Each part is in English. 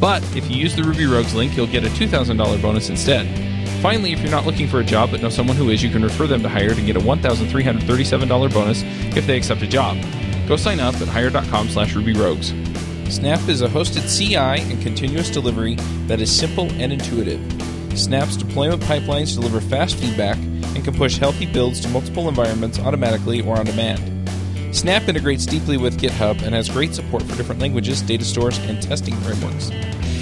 But if you use the Ruby Rogues link, you'll get a $2,000 bonus instead. Finally, if you're not looking for a job but know someone who is, you can refer them to Hired and get a $1,337 bonus if they accept a job. Go sign up at hired.com slash rubyrogues. Snap is a hosted CI and continuous delivery that is simple and intuitive. Snap's deployment pipelines deliver fast feedback and can push healthy builds to multiple environments automatically or on demand. Snap integrates deeply with GitHub and has great support for different languages, data stores, and testing frameworks.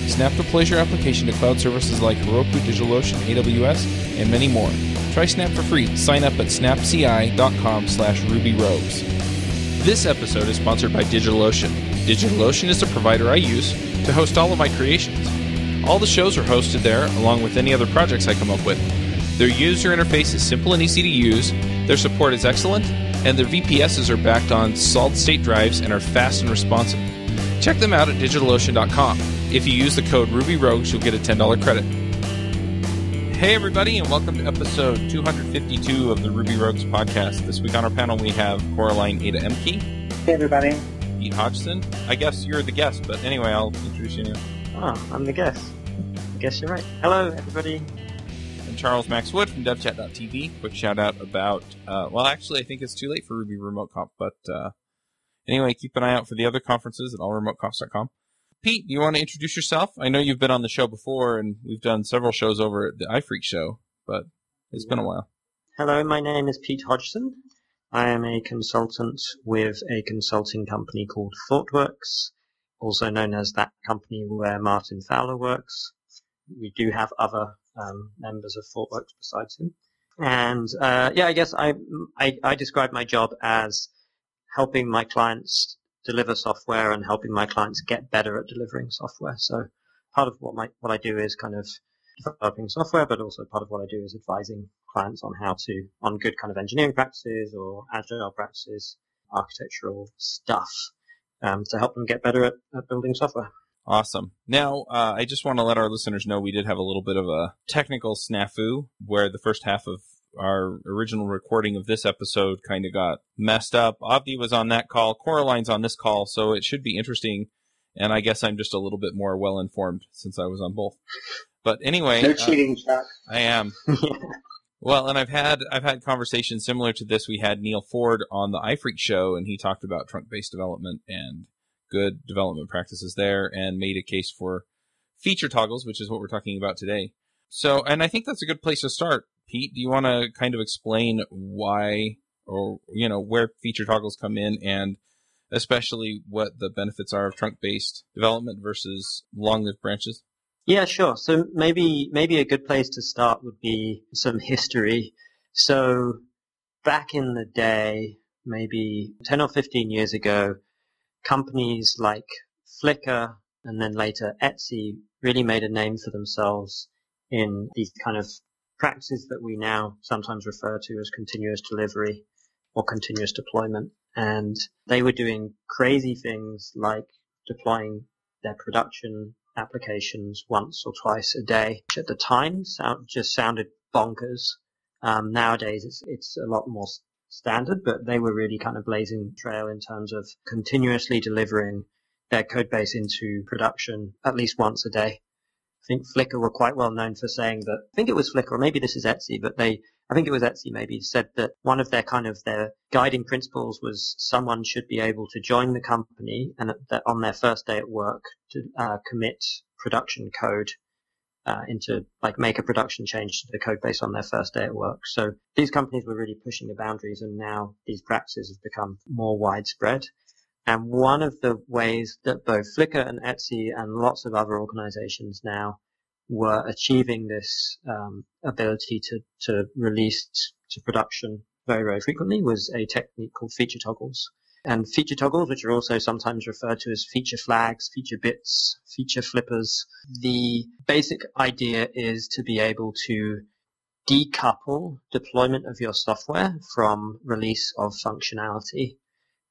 Snap deploys your application to cloud services like Heroku, DigitalOcean, AWS, and many more. Try Snap for free. Sign up at snapci.com slash rubyrogues. This episode is sponsored by DigitalOcean. DigitalOcean is the provider I use to host all of my creations. All the shows are hosted there, along with any other projects I come up with. Their user interface is simple and easy to use, their support is excellent, and their VPSs are backed on solid state drives and are fast and responsive. Check them out at digitalocean.com. If you use the code RubyRogues, you'll get a $10 credit. Hey, everybody, and welcome to episode 252 of the Ruby Rogues podcast. This week on our panel, we have Coraline Ada Ehmke. Hey, everybody. Pete Hodgson. I guess you're the guest, but anyway, I'll introduce you. now. Oh, I'm the guest. I guess you're right. Hello, everybody. Charles Max Wood from DevChat.tv. Quick shout out about, uh, well, actually, I think it's too late for Ruby Remote Conf, but uh, anyway, keep an eye out for the other conferences at allremoteconf.com. Pete, do you want to introduce yourself? I know you've been on the show before, and we've done several shows over at the iPhreak show, but it's been a while. Hello, my name is Pete Hodgson. I am a consultant with a consulting company called ThoughtWorks, also known as that company where Martin Fowler works. We do have other um, members of ThoughtWorks besides him. And uh, yeah, I guess I, I, I describe my job as helping my clients deliver software and helping my clients get better at delivering software. So part of what my what I do is kind of developing software, but also part of what I do is advising clients on how to on good kind of engineering practices or agile practices, architectural stuff um, to help them get better at, at building software. Awesome. Now, uh, I just want to let our listeners know we did have a little bit of a technical snafu where the first half of our original recording of this episode kind of got messed up. Avdi was on that call, Coraline's on this call, so it should be interesting. And I guess I'm just a little bit more well informed since I was on both. But anyway, no cheating, uh, Chuck. I am. well, and I've had I've had conversations similar to this. We had Neal Ford on the iPhreak show, and he talked about trunk based development and good development practices there and made a case for feature toggles, which is what we're talking about today. So, and I think that's a good place to start. Pete, do you want to kind of explain why or, you know, where feature toggles come in and especially what the benefits are of trunk based development versus long lived branches? Yeah, sure. So maybe, maybe a good place to start would be some history. So back in the day, maybe 10 or 15 years ago, companies like Flickr and then later Etsy really made a name for themselves in these kind of practices that we now sometimes refer to as continuous delivery or continuous deployment. And they were doing crazy things like deploying their production applications once or twice a day, which at the time sound, just sounded bonkers. Um, nowadays, it's, it's a lot more standard, but they were really kind of blazing trail in terms of continuously delivering their code base into production at least once a day. I think Flickr were quite well known for saying that, I think it was Flickr, or maybe this is Etsy, but they, I think it was Etsy maybe, said that one of their kind of their guiding principles was someone should be able to join the company and that on their first day at work to uh, commit production code uh, into like make a production change to the code base on their first day at work. So these companies were really pushing the boundaries and now these practices have become more widespread. And one of the ways that both Flickr and Etsy and lots of other organizations now were achieving this um, ability to, to release to production very, very frequently was a technique called feature toggles. And feature toggles, which are also sometimes referred to as feature flags, feature bits, feature flippers. The basic idea is to be able to decouple deployment of your software from release of functionality.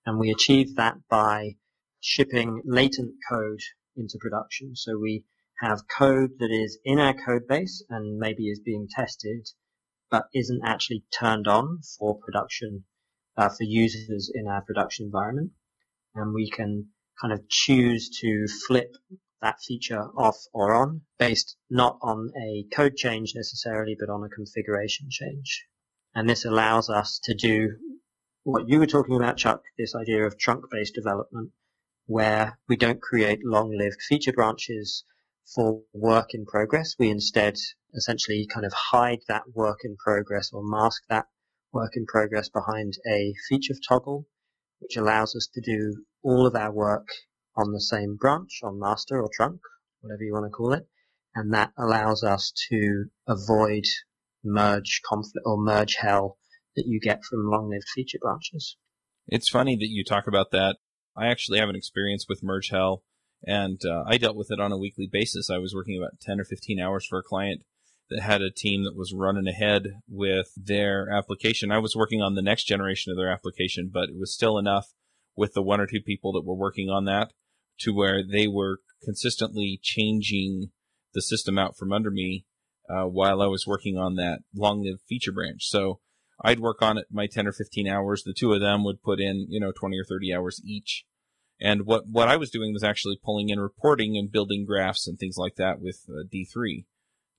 And we achieve that by shipping latent code into production. So we have code that is in our code base and maybe is being tested, but isn't actually turned on for production uh, for users in our production environment. And we can kind of choose to flip that feature off or on based not on a code change necessarily, but on a configuration change. And this allows us to do what you were talking about, Chuck, this idea of trunk-based development, where we don't create long-lived feature branches for work in progress. We instead essentially kind of hide that work in progress or mask that work in progress behind a feature toggle, which allows us to do all of our work on the same branch, on master or trunk, whatever you want to call it. And that allows us to avoid merge conflict or merge hell that you get from long-lived feature branches. It's funny that you talk about that. I actually have an experience with merge hell and uh, I dealt with it on a weekly basis. I was working about 10 or 15 hours for a client had a team that was running ahead with their application. I was working on the next generation of their application, but it was still enough with the one or two people that were working on that to where they were consistently changing the system out from under me uh, while I was working on that long lived feature branch. So I'd work on it my 10 or 15 hours. The two of them would put in, you know, 20 or 30 hours each. And what, what I was doing was actually pulling in reporting and building graphs and things like that with uh,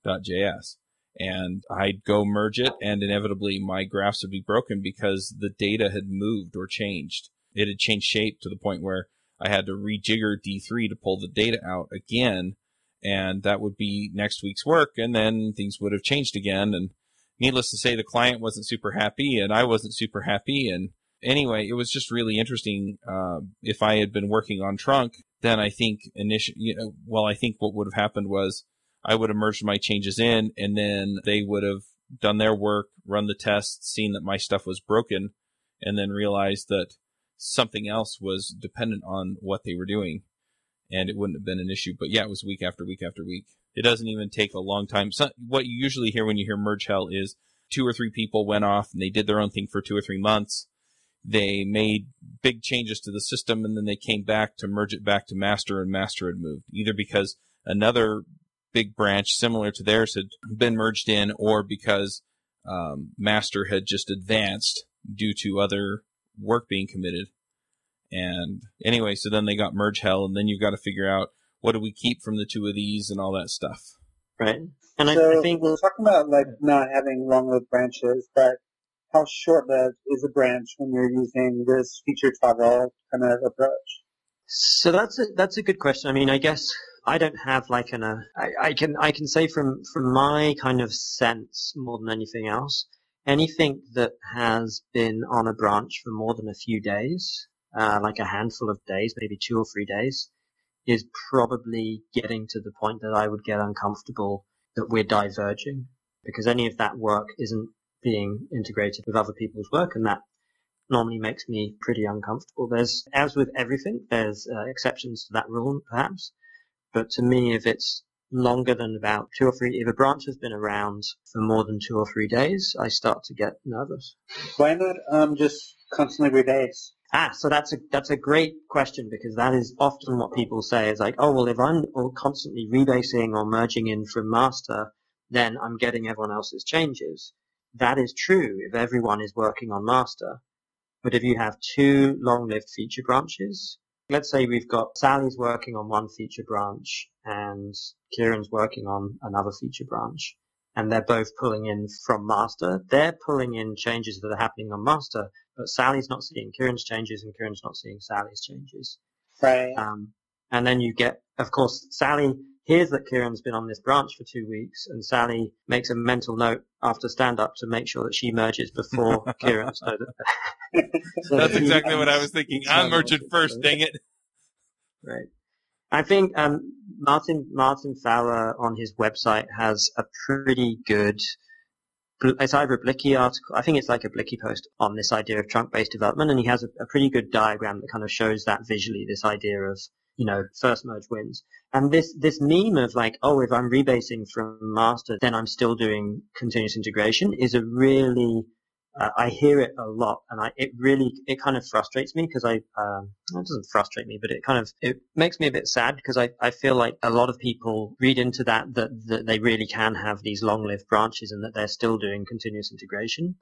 D3.js. And I'd go merge it and inevitably my graphs would be broken because the data had moved or changed. It had changed shape to the point where I had to rejigger D3 to pull the data out again. And that would be next week's work. And then things would have changed again. And needless to say, the client wasn't super happy and I wasn't super happy. And anyway, it was just really interesting. Uh, if I had been working on Trunk, then I think initially, you know, well, I think what would have happened was I would have merged my changes in and then they would have done their work, run the tests, seen that my stuff was broken, and then realized that something else was dependent on what they were doing. And it wouldn't have been an issue. But yeah, it was week after week after week. It doesn't even take a long time. So what you usually hear when you hear merge hell is two or three people went off and they did their own thing for two or three months they made big changes to the system and then they came back to merge it back to master and master had moved either because another big branch similar to theirs had been merged in or because um, master had just advanced due to other work being committed and anyway so then they got merge hell and then you've got to figure out what do we keep from the two of these and all that stuff right and so I, I think we're talking about like not having long-lived branches but how short-lived is a branch when you're using this feature toggle kind of approach? So that's a that's a good question. I mean, I guess I don't have like an uh, I, I can I can say from from my kind of sense more than anything else, anything that has been on a branch for more than a few days, uh, like a handful of days, maybe two or three days, is probably getting to the point that I would get uncomfortable that we're diverging because any of that work isn't being integrated with other people's work, and that normally makes me pretty uncomfortable. There's, as with everything, there's uh, exceptions to that rule, perhaps. But to me, if it's longer than about two or three, if a branch has been around for more than two or three days, I start to get nervous. Why not um, just constantly rebase? Ah, so that's a that's a great question because that is often what people say is like, oh well, if I'm constantly rebasing or merging in from master, then I'm getting everyone else's changes that is true if everyone is working on master. But if you have two long-lived feature branches, let's say we've got Sally's working on one feature branch and Kieran's working on another feature branch, and they're both pulling in from master. They're pulling in changes that are happening on master, but Sally's not seeing Kieran's changes and Kieran's not seeing Sally's changes. Right. Um, and then you get, of course, Sally hears that Kieran's been on this branch for two weeks, and Sally makes a mental note after stand up to make sure that she merges before Kieran. So that, so That's exactly what I was thinking. I'm merging first, dang it. Right. I think um, Martin Martin Fowler on his website has a pretty good it's either a bliki article, I think it's like a bliki post on this idea of trunk-based development, and he has a, a pretty good diagram that kind of shows that visually, this idea of you know, first merge wins. And this, this meme of like, oh, if I'm rebasing from master, then I'm still doing continuous integration is a really, uh, I hear it a lot and I, it really, it kind of frustrates me because I, um, it doesn't frustrate me, but it kind of, it makes me a bit sad because I, I feel like a lot of people read into that, that, that they really can have these long-lived branches and that they're still doing continuous integration.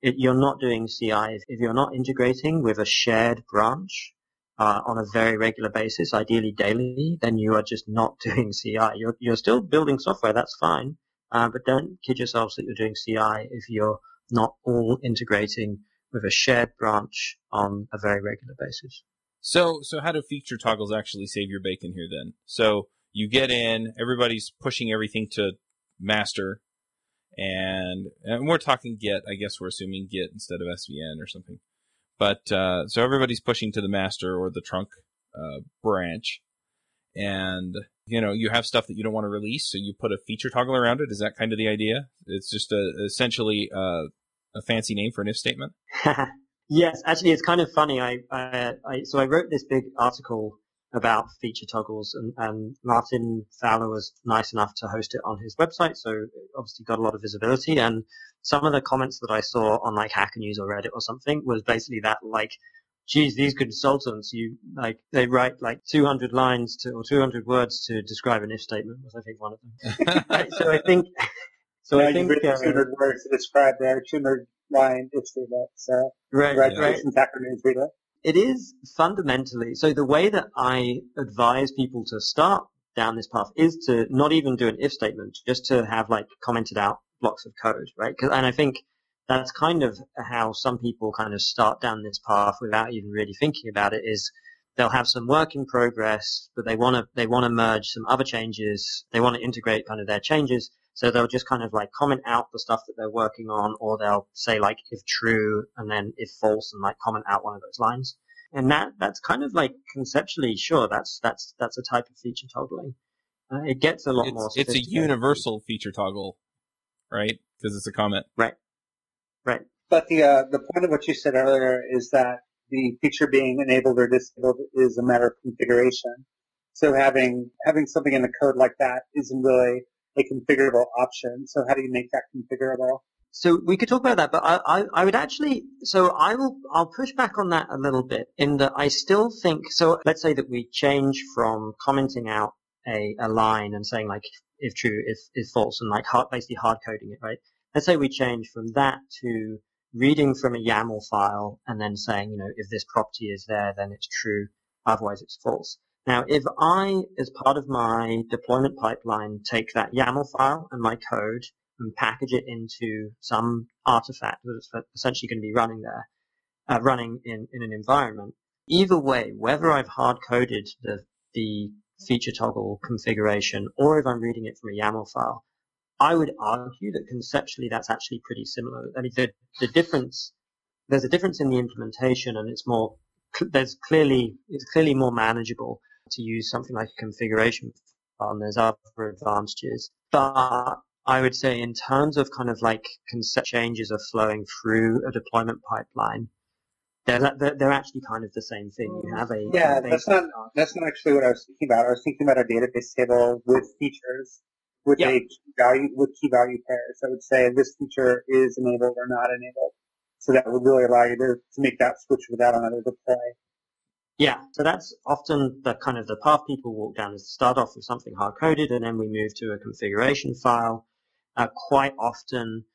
It, you're not doing CI if, if you're not integrating with a shared branch uh, on a very regular basis, ideally daily, then you are just not doing CI. You're, you're still building software, that's fine, uh, but don't kid yourselves that you're doing CI if you're not all integrating with a shared branch on a very regular basis. So, so how do feature toggles actually save your bacon here then? So you get in, everybody's pushing everything to master, and, and we're talking Git. I guess we're assuming Git instead of SVN or something. But uh, so everybody's pushing to the master or the trunk uh, branch, and you know you have stuff that you don't want to release, so you put a feature toggle around it. Is that kind of the idea? It's just a, essentially a, a fancy name for an if statement. yes, actually, it's kind of funny. I, I, I so I wrote this big article about feature toggles and, and Martin Fowler was nice enough to host it on his website, so obviously got a lot of visibility and some of the comments that I saw on like Hacker News or Reddit or something was basically that like, geez, these consultants, you like, they write like 200 lines to, or 200 words to describe an if statement was I think one of them. so I think, so yeah, I think, uh, 200 words to describe their 200 line if statement. So right, congratulations, yeah. Hacker News reader. It is fundamentally, so the way that I advise people to start down this path is to not even do an if statement, just to have like commented out blocks of code, right? and I think that's kind of how some people kind of start down this path without even really thinking about it is they'll have some work in progress, but they want to, they want to merge some other changes. They want to integrate kind of their changes. So they'll just kind of like comment out the stuff that they're working on, or they'll say like if true and then if false and like comment out one of those lines. And that, that's kind of like conceptually, sure, that's, that's, that's a type of feature toggling. Uh, it gets a lot it's, more. It's a universal feature toggle right? Because it's a comment. Right. Right. But the uh, the point of what you said earlier is that the feature being enabled or disabled is a matter of configuration. So having having something in the code like that isn't really a configurable option. So how do you make that configurable? So we could talk about that, but I, I, I, would actually, so I will, I'll push back on that a little bit in that I still think, so let's say that we change from commenting out a, a line and saying like, if true, if, if false, and like hard, basically hard coding it, right? Let's say we change from that to reading from a YAML file and then saying, you know, if this property is there, then it's true, otherwise it's false. Now, if I, as part of my deployment pipeline, take that YAML file and my code and package it into some artifact that's essentially going to be running there, uh, running in, in an environment, either way, whether I've hard coded the, the feature toggle configuration, or if I'm reading it from a YAML file, I would argue that conceptually that's actually pretty similar. I mean, the, the difference, there's a difference in the implementation and it's more, there's clearly, it's clearly more manageable to use something like a configuration file and there's other advantages. But I would say in terms of kind of like concept changes are flowing through a deployment pipeline, they're, they're, they're actually kind of the same thing. You have a yeah. That's not that's not actually what I was thinking about. I was thinking about a database table with features with a key value with key value pairs. I would say this feature is enabled or not enabled. So that would really allow you to, to make that switch without another deploy. Yeah, so that's often the kind of the path people walk down is start off with something hard coded and then we move to a configuration file. Uh, quite often,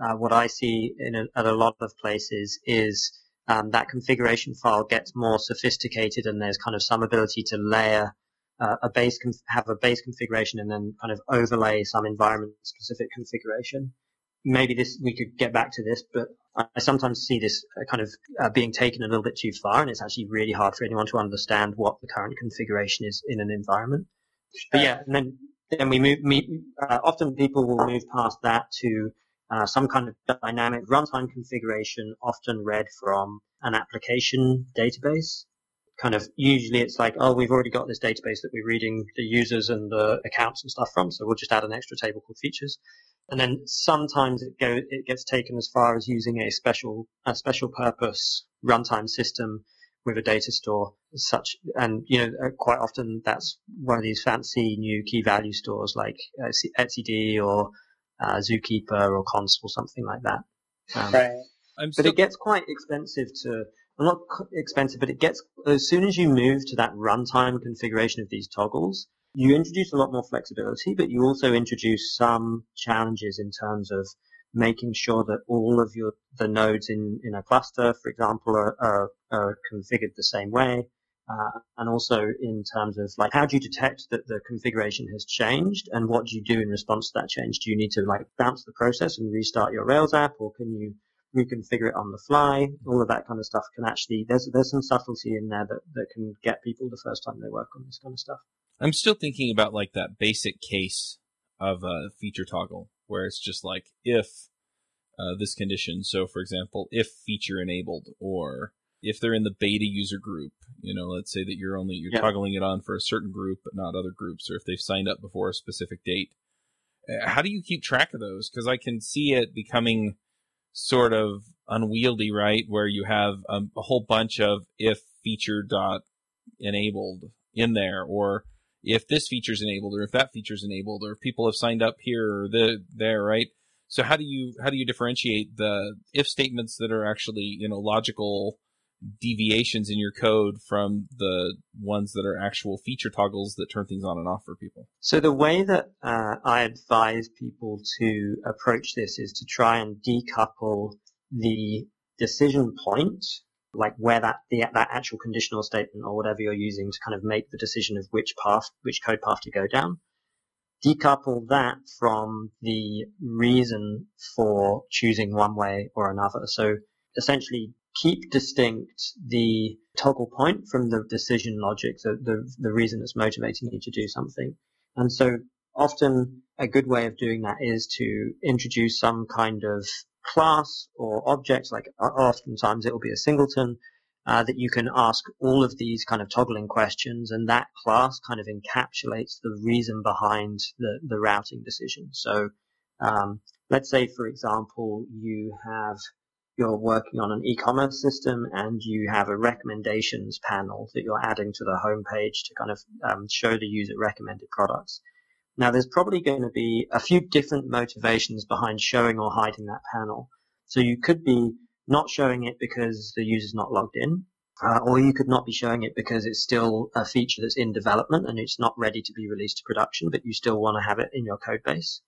uh, what I see in a, at a lot of places is um, that configuration file gets more sophisticated and there's kind of some ability to layer uh, a base, conf- have a base configuration and then kind of overlay some environment specific configuration. Maybe this, we could get back to this, but I sometimes see this uh, kind of uh, being taken a little bit too far and it's actually really hard for anyone to understand what the current configuration is in an environment. But yeah, and then, then we move, meet, uh, often people will move past that to uh, some kind of dynamic runtime configuration, often read from an application database. Kind of usually it's like, oh, we've already got this database that we're reading the users and the accounts and stuff from, so we'll just add an extra table called features. And then sometimes it go it gets taken as far as using a special a special purpose runtime system with a data store such and you know uh, quite often that's one of these fancy new key value stores like uh, etcd or uh, zookeeper or consul or something like that um, right still... but it gets quite expensive to well, not expensive but it gets as soon as you move to that runtime configuration of these toggles you introduce a lot more flexibility but you also introduce some challenges in terms of making sure that all of your the nodes in, in a cluster, for example, are, are, are configured the same way. Uh, and also in terms of like how do you detect that the configuration has changed and what do you do in response to that change? Do you need to like bounce the process and restart your Rails app or can you reconfigure it on the fly? All of that kind of stuff can actually there's there's some subtlety in there that, that can get people the first time they work on this kind of stuff. I'm still thinking about like that basic case of a feature toggle where it's just like if uh, this condition. So, for example, if feature enabled, or if they're in the beta user group, you know, let's say that you're only you're yeah. toggling it on for a certain group but not other groups, or if they've signed up before a specific date. Uh, how do you keep track of those? Because I can see it becoming sort of unwieldy, right? Where you have um, a whole bunch of if feature dot enabled in there, or if this feature's enabled, or if that feature's enabled, or if people have signed up here or the there, right? So how do you how do you differentiate the if statements that are actually you know logical deviations in your code from the ones that are actual feature toggles that turn things on and off for people? So the way that uh, I advise people to approach this is to try and decouple the decision point, like where that the, that actual conditional statement or whatever you're using to kind of make the decision of which path, which code path to go down, decouple that from the reason for choosing one way or another. So essentially keep distinct the toggle point from the decision logic, the, the, the reason that's motivating you to do something. And so often a good way of doing that is to introduce some kind of class or object, like oftentimes it will be a singleton, uh, that you can ask all of these kind of toggling questions, and that class kind of encapsulates the reason behind the, the routing decision. So um, let's say, for example, you have you're working on an e-commerce system and you have a recommendations panel that you're adding to the homepage to kind of um, show the user recommended products. Now, there's probably going to be a few different motivations behind showing or hiding that panel. So you could be not showing it because the user's not logged in, uh, or you could not be showing it because it's still a feature that's in development and it's not ready to be released to production, but you still want to have it in your code base.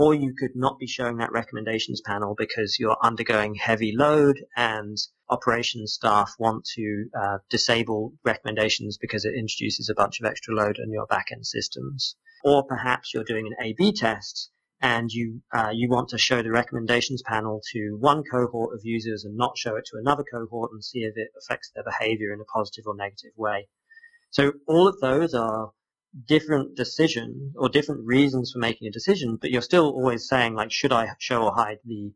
Or you could not be showing that recommendations panel because you're undergoing heavy load and operations staff want to uh, disable recommendations because it introduces a bunch of extra load on your backend systems. Or perhaps you're doing an A-B test and you uh, you want to show the recommendations panel to one cohort of users and not show it to another cohort and see if it affects their behavior in a positive or negative way. So all of those are different decisions or different reasons for making a decision, but you're still always saying like, should I show or hide the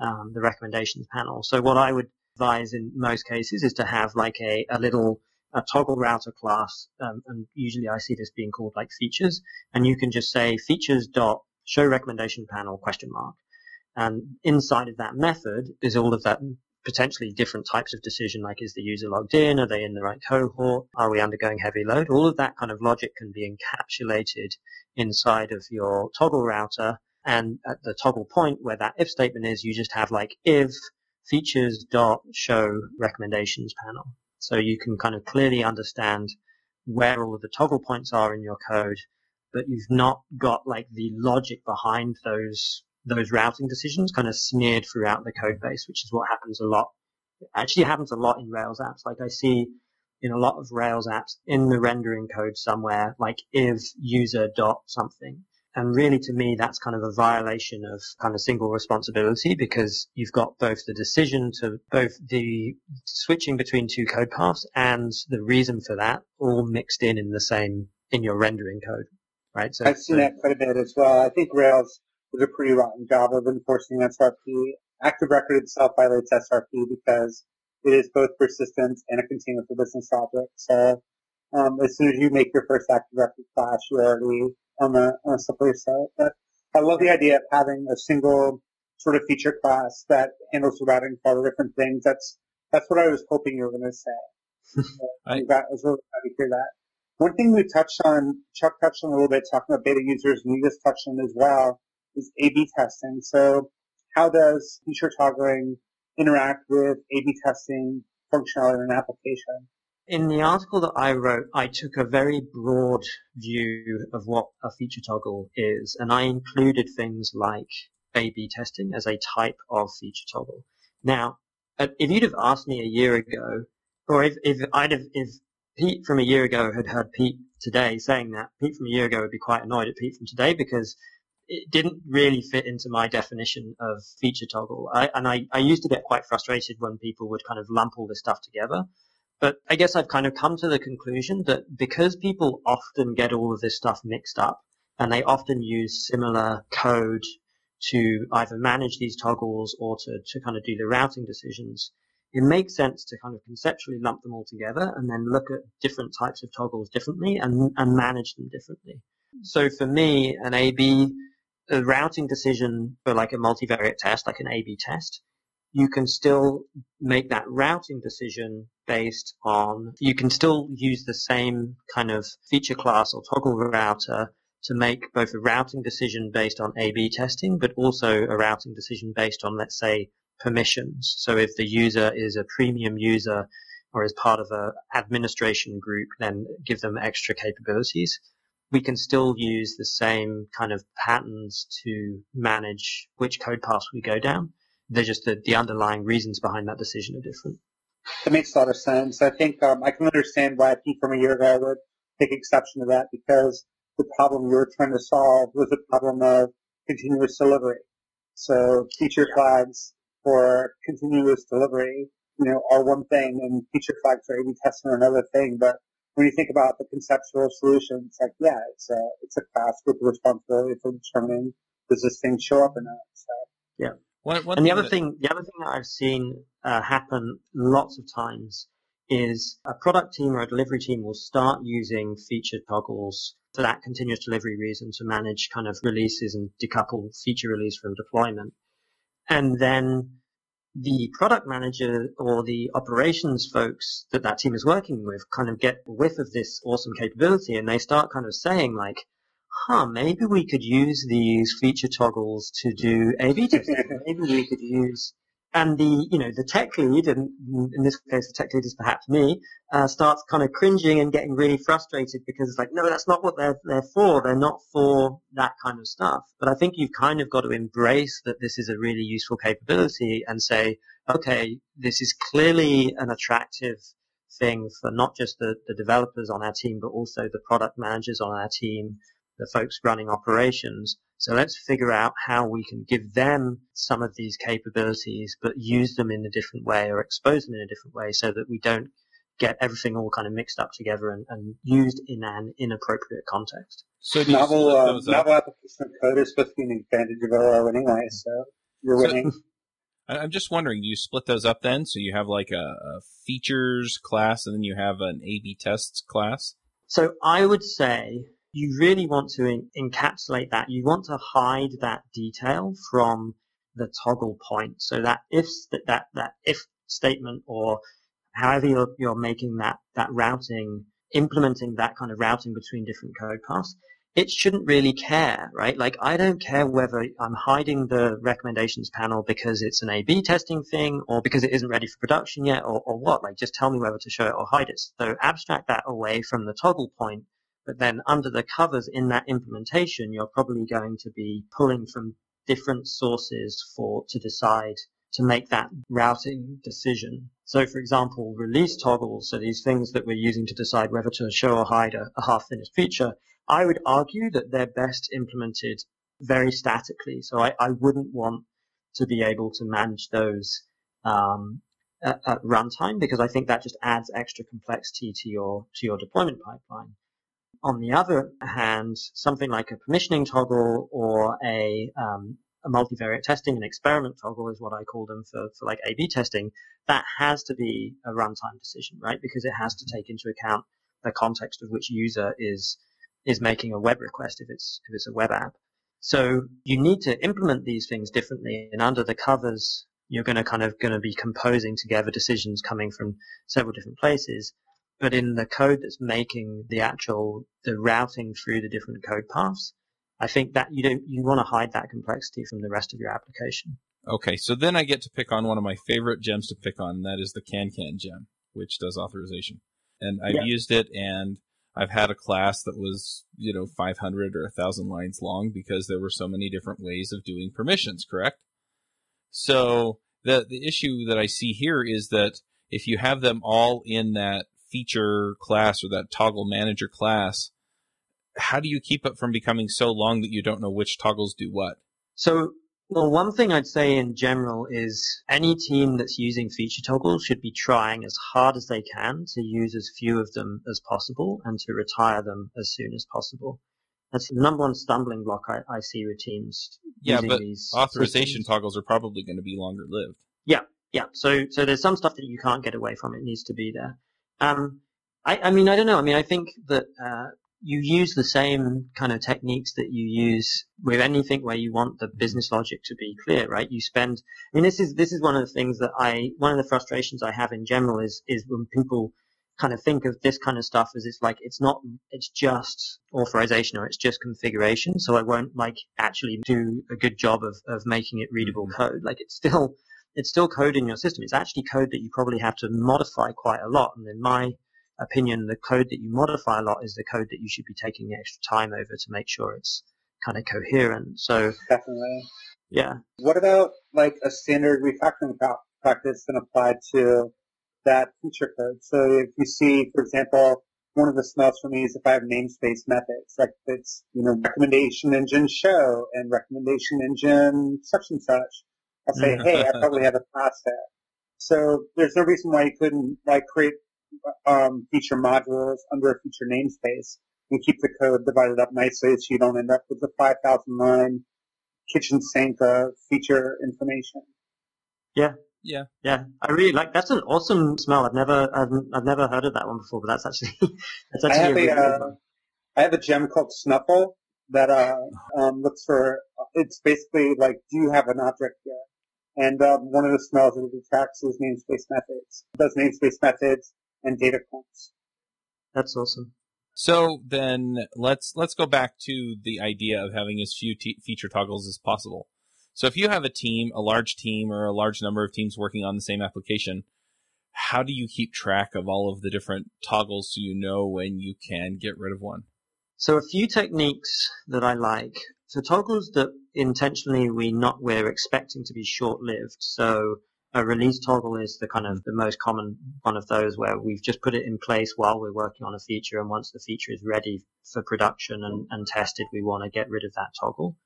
um, the recommendations panel? So what I would advise in most cases is to have like a, a little a toggle router class, um, and usually I see this being called like features, and you can just say features dot show recommendation panel question mark. And inside of that method is all of that potentially different types of decision, like is the user logged in? Are they in the right cohort? Are we undergoing heavy load? All of that kind of logic can be encapsulated inside of your toggle router. And at the toggle point where that if statement is, you just have like if features dot show recommendations panel. So you can kind of clearly understand where all of the toggle points are in your code but you've not got like the logic behind those those routing decisions kind of smeared throughout the code base, which is what happens a lot. It actually happens a lot in Rails apps. Like I see in a lot of Rails apps in the rendering code somewhere, like if user dot something. And really to me, that's kind of a violation of kind of single responsibility because you've got both the decision to both the switching between two code paths and the reason for that all mixed in in the same, in your rendering code right? So I've seen so, that quite a bit as well. I think Rails does a pretty rotten job of enforcing SRP. Active Record itself violates SRP because it is both persistent and a container for business object. So um, as soon as you make your first Active Record class, you're already on the on a slippery slope. But I love the idea of having a single sort of feature class that handles routing for all the different things. That's that's what I was hoping you were going to say. I, I was really glad to hear that. One thing we touched on, Chuck touched on a little bit, talking about beta users, and you just touched on as well, is A/B testing. So, how does feature toggling interact with A/B testing functionality in an application? In the article that I wrote, I took a very broad view of what a feature toggle is, and I included things like A-B testing as a type of feature toggle. Now, uh, if you'd have asked me a year ago, or if, if I'd have, if Pete from a year ago had heard Pete today saying that, Pete from a year ago would be quite annoyed at Pete from today because it didn't really fit into my definition of feature toggle. I, and I, I used to get quite frustrated when people would kind of lump all this stuff together. But I guess I've kind of come to the conclusion that because people often get all of this stuff mixed up and they often use similar code to either manage these toggles or to, to kind of do the routing decisions, it makes sense to kind of conceptually lump them all together and then look at different types of toggles differently and, and manage them differently. So for me, an A-B a routing decision for like a multivariate test, like an A-B test, you can still make that routing decision based on, you can still use the same kind of feature class or toggle router to make both a routing decision based on A-B testing, but also a routing decision based on, let's say, permissions. So if the user is a premium user or is part of a administration group, then give them extra capabilities. We can still use the same kind of patterns to manage which code paths we go down. They're just the, the underlying reasons behind that decision are different. That makes a lot of sense. I think um, I can understand why Pete from a year ago would take exception to that because the problem you were trying to solve was the problem of continuous delivery. So feature flags for continuous delivery, you know, are one thing and feature flags for A-B testing are another thing. But when you think about the conceptual solution, it's like, yeah, it's a, it's a class with the responsibility for determining does this thing show up or not. So. Yeah. One, one and the other that... thing, the other thing that I've seen uh, happen lots of times is a product team or a delivery team will start using feature toggles for that continuous delivery reason to manage kind of releases and decouple feature release from deployment. And then the product manager or the operations folks that that team is working with kind of get a whiff of this awesome capability and they start kind of saying like, huh, maybe we could use these feature toggles to do A-B testing. maybe we could use and the you know the tech lead, and in this case the tech lead is perhaps me, uh, starts kind of cringing and getting really frustrated because it's like no, that's not what they're they're for. They're not for that kind of stuff. But I think you've kind of got to embrace that this is a really useful capability and say, okay, this is clearly an attractive thing for not just the, the developers on our team, but also the product managers on our team, the folks running operations so let's figure out how we can give them some of these capabilities, but use them in a different way or expose them in a different way so that we don't get everything all kind of mixed up together and, and used in an inappropriate context. So novel, uh, novel application of code is supposed to be an advantage of OO anyway, so you're winning. So, I'm just wondering, do you split those up then? So you have like a, a features class and then you have an A-B tests class? So I would say you really want to in- encapsulate that. You want to hide that detail from the toggle point. So that if that, that, that if statement or however you're, you're making that, that routing, implementing that kind of routing between different code paths, it shouldn't really care, right? Like I don't care whether I'm hiding the recommendations panel because it's an A-B testing thing or because it isn't ready for production yet or, or what. Like just tell me whether to show it or hide it. So abstract that away from the toggle point but then under the covers in that implementation, you're probably going to be pulling from different sources for to decide to make that routing decision. So for example, release toggles, so these things that we're using to decide whether to show or hide a, a half-finished feature, I would argue that they're best implemented very statically. So I, I wouldn't want to be able to manage those um, at, at runtime because I think that just adds extra complexity to your to your deployment pipeline. On the other hand, something like a permissioning toggle or a, um, a multivariate testing, an experiment toggle is what I call them for, for like A-B testing, that has to be a runtime decision, right? Because it has to take into account the context of which user is, is making a web request if it's, if it's a web app. So you need to implement these things differently, and under the covers, you're going to kind of going to be composing together decisions coming from several different places. But in the code that's making the actual the routing through the different code paths, I think that you don't you want to hide that complexity from the rest of your application. Okay, so then I get to pick on one of my favorite gems to pick on, and that is the CanCan gem, which does authorization. And I've yeah. used it, and I've had a class that was, you know, 500 or 1,000 lines long because there were so many different ways of doing permissions, correct? So the, the issue that I see here is that if you have them all in that feature class or that toggle manager class, how do you keep it from becoming so long that you don't know which toggles do what? So well, one thing I'd say in general is any team that's using feature toggles should be trying as hard as they can to use as few of them as possible and to retire them as soon as possible. That's the number one stumbling block I, I see with teams. Yeah, but authorization systems. toggles are probably going to be longer lived. Yeah, yeah. So, so there's some stuff that you can't get away from. It needs to be there. Um, I, I mean, I don't know. I mean, I think that uh, you use the same kind of techniques that you use with anything where you want the business logic to be clear, right? You spend, I mean, this is, this is one of the things that I, one of the frustrations I have in general is, is when people kind of think of this kind of stuff as it's like, it's not, it's just authorization or it's just configuration. So I won't like actually do a good job of, of making it readable code. Like it's still, it's still code in your system. It's actually code that you probably have to modify quite a lot. And in my opinion, the code that you modify a lot is the code that you should be taking the extra time over to make sure it's kind of coherent. So definitely, yeah. What about like a standard refactoring practice and applied to that feature code? So if you see, for example, one of the smells for me is if I have namespace methods, like it's, you know, recommendation engine show and recommendation engine such and such. I'll say, hey, I probably have a class there. So there's no reason why you couldn't like create um, feature modules under a feature namespace and keep the code divided up nicely so you don't end up with the 5,000 line kitchen sink of feature information. Yeah. Yeah. Yeah. I really like, that's an awesome smell. I've never, I've, I've never heard of that one before, but that's actually, that's actually I have a, a uh, I have a gem called Snuffle that, uh, um, looks for, it's basically like, do you have an object here? And um, one of the smells that it detects is namespace methods. It does namespace methods and data points. That's awesome. So then let's let's go back to the idea of having as few t- feature toggles as possible. So if you have a team, a large team or a large number of teams working on the same application, how do you keep track of all of the different toggles so you know when you can get rid of one? So a few techniques that I like. So toggles that intentionally we not we're expecting to be short-lived. So a release toggle is the kind of the most common one of those where we've just put it in place while we're working on a feature and once the feature is ready for production and, and tested we want to get rid of that toggle.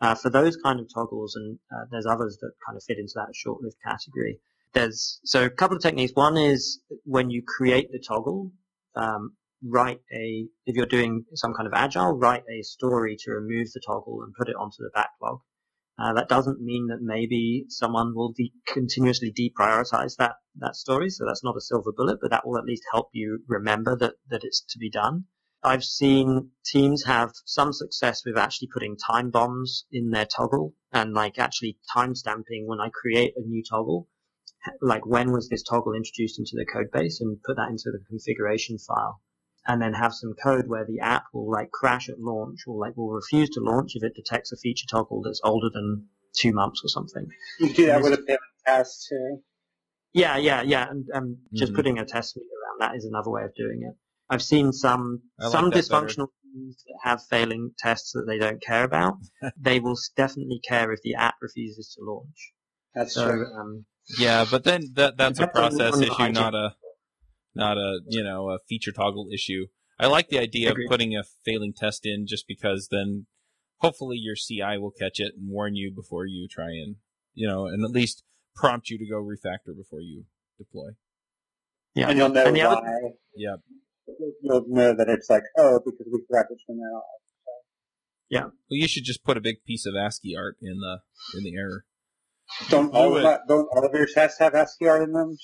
Uh, for those kind of toggles and uh, there's others that kind of fit into that short-lived category. There's so a couple of techniques. One is when you create the toggle um, write a if you're doing some kind of agile write a story to remove the toggle and put it onto the backlog uh, that doesn't mean that maybe someone will de- continuously deprioritize that, that story. So that's not a silver bullet, but that will at least help you remember that, that it's to be done. I've seen teams have some success with actually putting time bombs in their toggle and like actually time stamping when I create a new toggle. Like when was this toggle introduced into the code base and put that into the configuration file and then have some code where the app will like crash at launch or like will refuse to launch if it detects a feature toggle that's older than two months or something. You do that with a payment test too. Yeah, yeah, yeah, and um, just mm-hmm. putting a test suite around that is another way of doing it. I've seen some like some dysfunctional teams that have failing tests that they don't care about. they will definitely care if the app refuses to launch. That's so, true. Um, yeah, but then that that's a process issue, not a not a you know a feature toggle issue. I like the idea of putting a failing test in just because then hopefully your CI will catch it and warn you before you try and you know and at least prompt you to go refactor before you deploy. Yeah, and you'll know and why. Other... Yeah, you'll know that it's like oh because we forgot to turn that off. So. Yeah. Well, you should just put a big piece of ASCII art in the in the error. Don't all of don't all of your tests have ASCII art in them?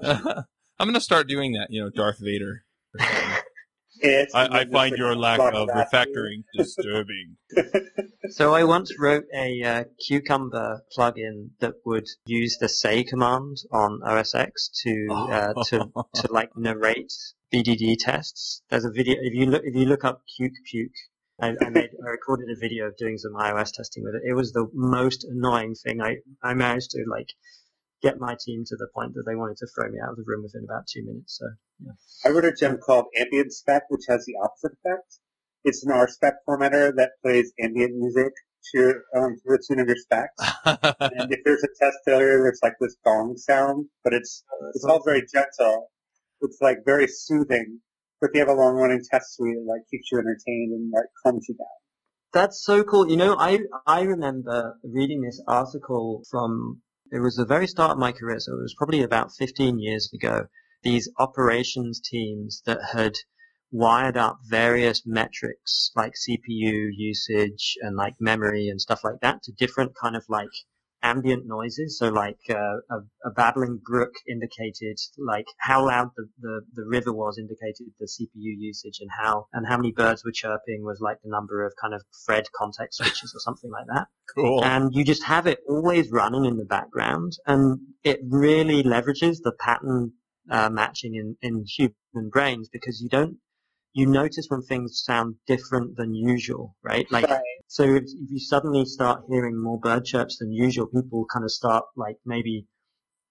I'm gonna start doing that. You know, Darth Vader. it. I, I find your lack of refactoring disturbing. so I once wrote a uh, Cucumber plugin that would use the say command on OS X to uh, to to like narrate BDD tests. There's a video if you look if you look up Cuke Puke. I, I made I recorded a video of doing some iOS testing with it. It was the most annoying thing. I I managed to like get my team to the point that they wanted to throw me out of the room within about two minutes. So, yeah. I wrote a gem called Ambient Spec, which has the opposite effect. It's an RSpec formatter that plays ambient music to, um, to the tune of your specs. and if there's a test failure, there's like this gong sound, but it's, oh, it's all very gentle. It's like very soothing. But if you have a long running test suite, it like keeps you entertained and like calms you down. That's so cool. You know, I I remember reading this article from it was the very start of my career, so it was probably about 15 years ago. These operations teams that had wired up various metrics like CPU usage and like memory and stuff like that to different kind of like ambient noises. So like uh, a, a, babbling brook indicated like how loud the, the, the, river was indicated the CPU usage and how and how many birds were chirping was like the number of kind of thread context switches or something like that. Cool. And you just have it always running in the background and it really leverages the pattern uh, matching in, in human brains because you don't you notice when things sound different than usual, right? Like, right. So if, if, you suddenly start hearing more bird chirps than usual, people kind of start like maybe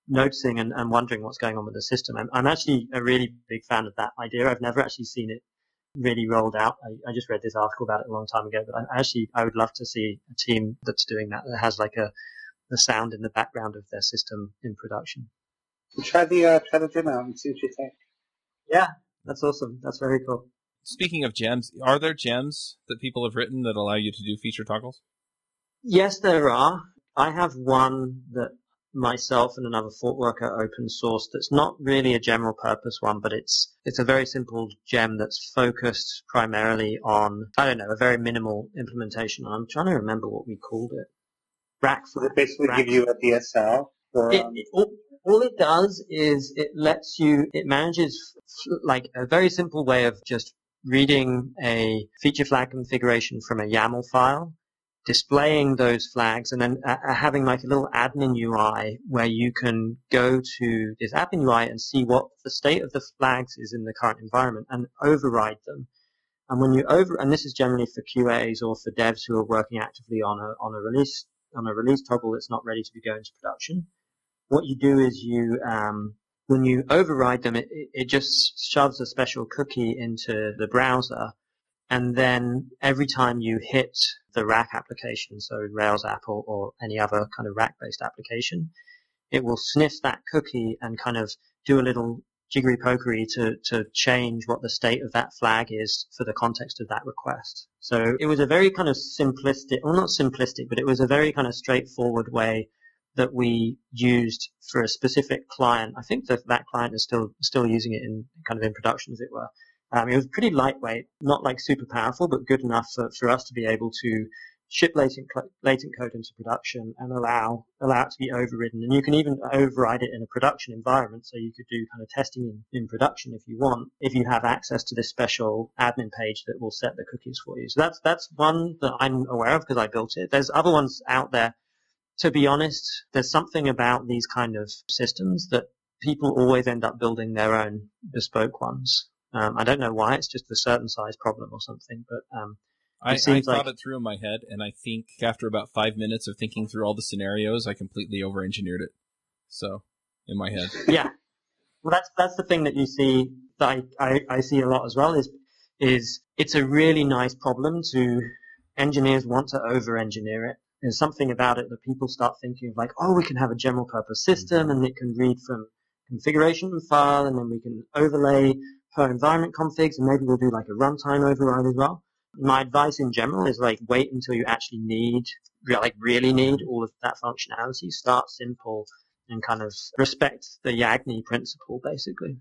noticing and, and wondering what's going on with the system. I'm, I'm, actually a really big fan of that idea. I've never actually seen it really rolled out. I, I just read this article about it a long time ago, but I actually, I would love to see a team that's doing that, that has like a, the sound in the background of their system in production. Try the, uh, try the demo and see what you think. Yeah, that's awesome. That's very cool. Speaking of gems, are there gems that people have written that allow you to do feature toggles? Yes, there are. I have one that myself and another ThoughtWorker open source that's not really a general purpose one, but it's it's a very simple gem that's focused primarily on I don't know, a very minimal implementation. I'm trying to remember what we called it. Rack. Does it basically rack. give you a DSL? For, it, um... it, all it does is it lets you, it manages like a very simple way of just reading a feature flag configuration from a YAML file, displaying those flags, and then uh, uh having like a little admin UI where you can go to this admin UI and see what the state of the flags is in the current environment and override them. And when you over, and this is generally for QAs or for devs who are working actively on a on a release on a release toggle that's not ready to be going to production what you do is you, um, when you override them, it, it just shoves a special cookie into the browser. And then every time you hit the rack application, so Rails app or, or any other kind of rack-based application, it will sniff that cookie and kind of do a little jiggery pokery to, to change what the state of that flag is for the context of that request. So it was a very kind of simplistic, well not simplistic, but it was a very kind of straightforward way that we used for a specific client. I think that that client is still still using it in kind of in production, as it were. Um, it was pretty lightweight, not like super powerful, but good enough for, for us to be able to ship latent latent code into production and allow allow it to be overridden. And you can even override it in a production environment, so you could do kind of testing in, in production if you want, if you have access to this special admin page that will set the cookies for you. So that's that's one that I'm aware of because I built it. There's other ones out there to be honest, there's something about these kind of systems that people always end up building their own bespoke ones. Um, I don't know why. It's just a certain size problem or something, but um, I, I thought it through in my head, and I think after about five minutes of thinking through all the scenarios, I completely over-engineered it. So, in my head, yeah. Well, that's that's the thing that you see that I, I, I see a lot as well is is it's a really nice problem to engineers want to over-engineer it there's something about it that people start thinking of like, oh, we can have a general purpose system mm-hmm. and it can read from configuration file and then we can overlay per environment configs and maybe we'll do like a runtime override as well. My advice in general is like wait until you actually need, like really need all of that functionality. Start simple and kind of respect the Yagni principle basically.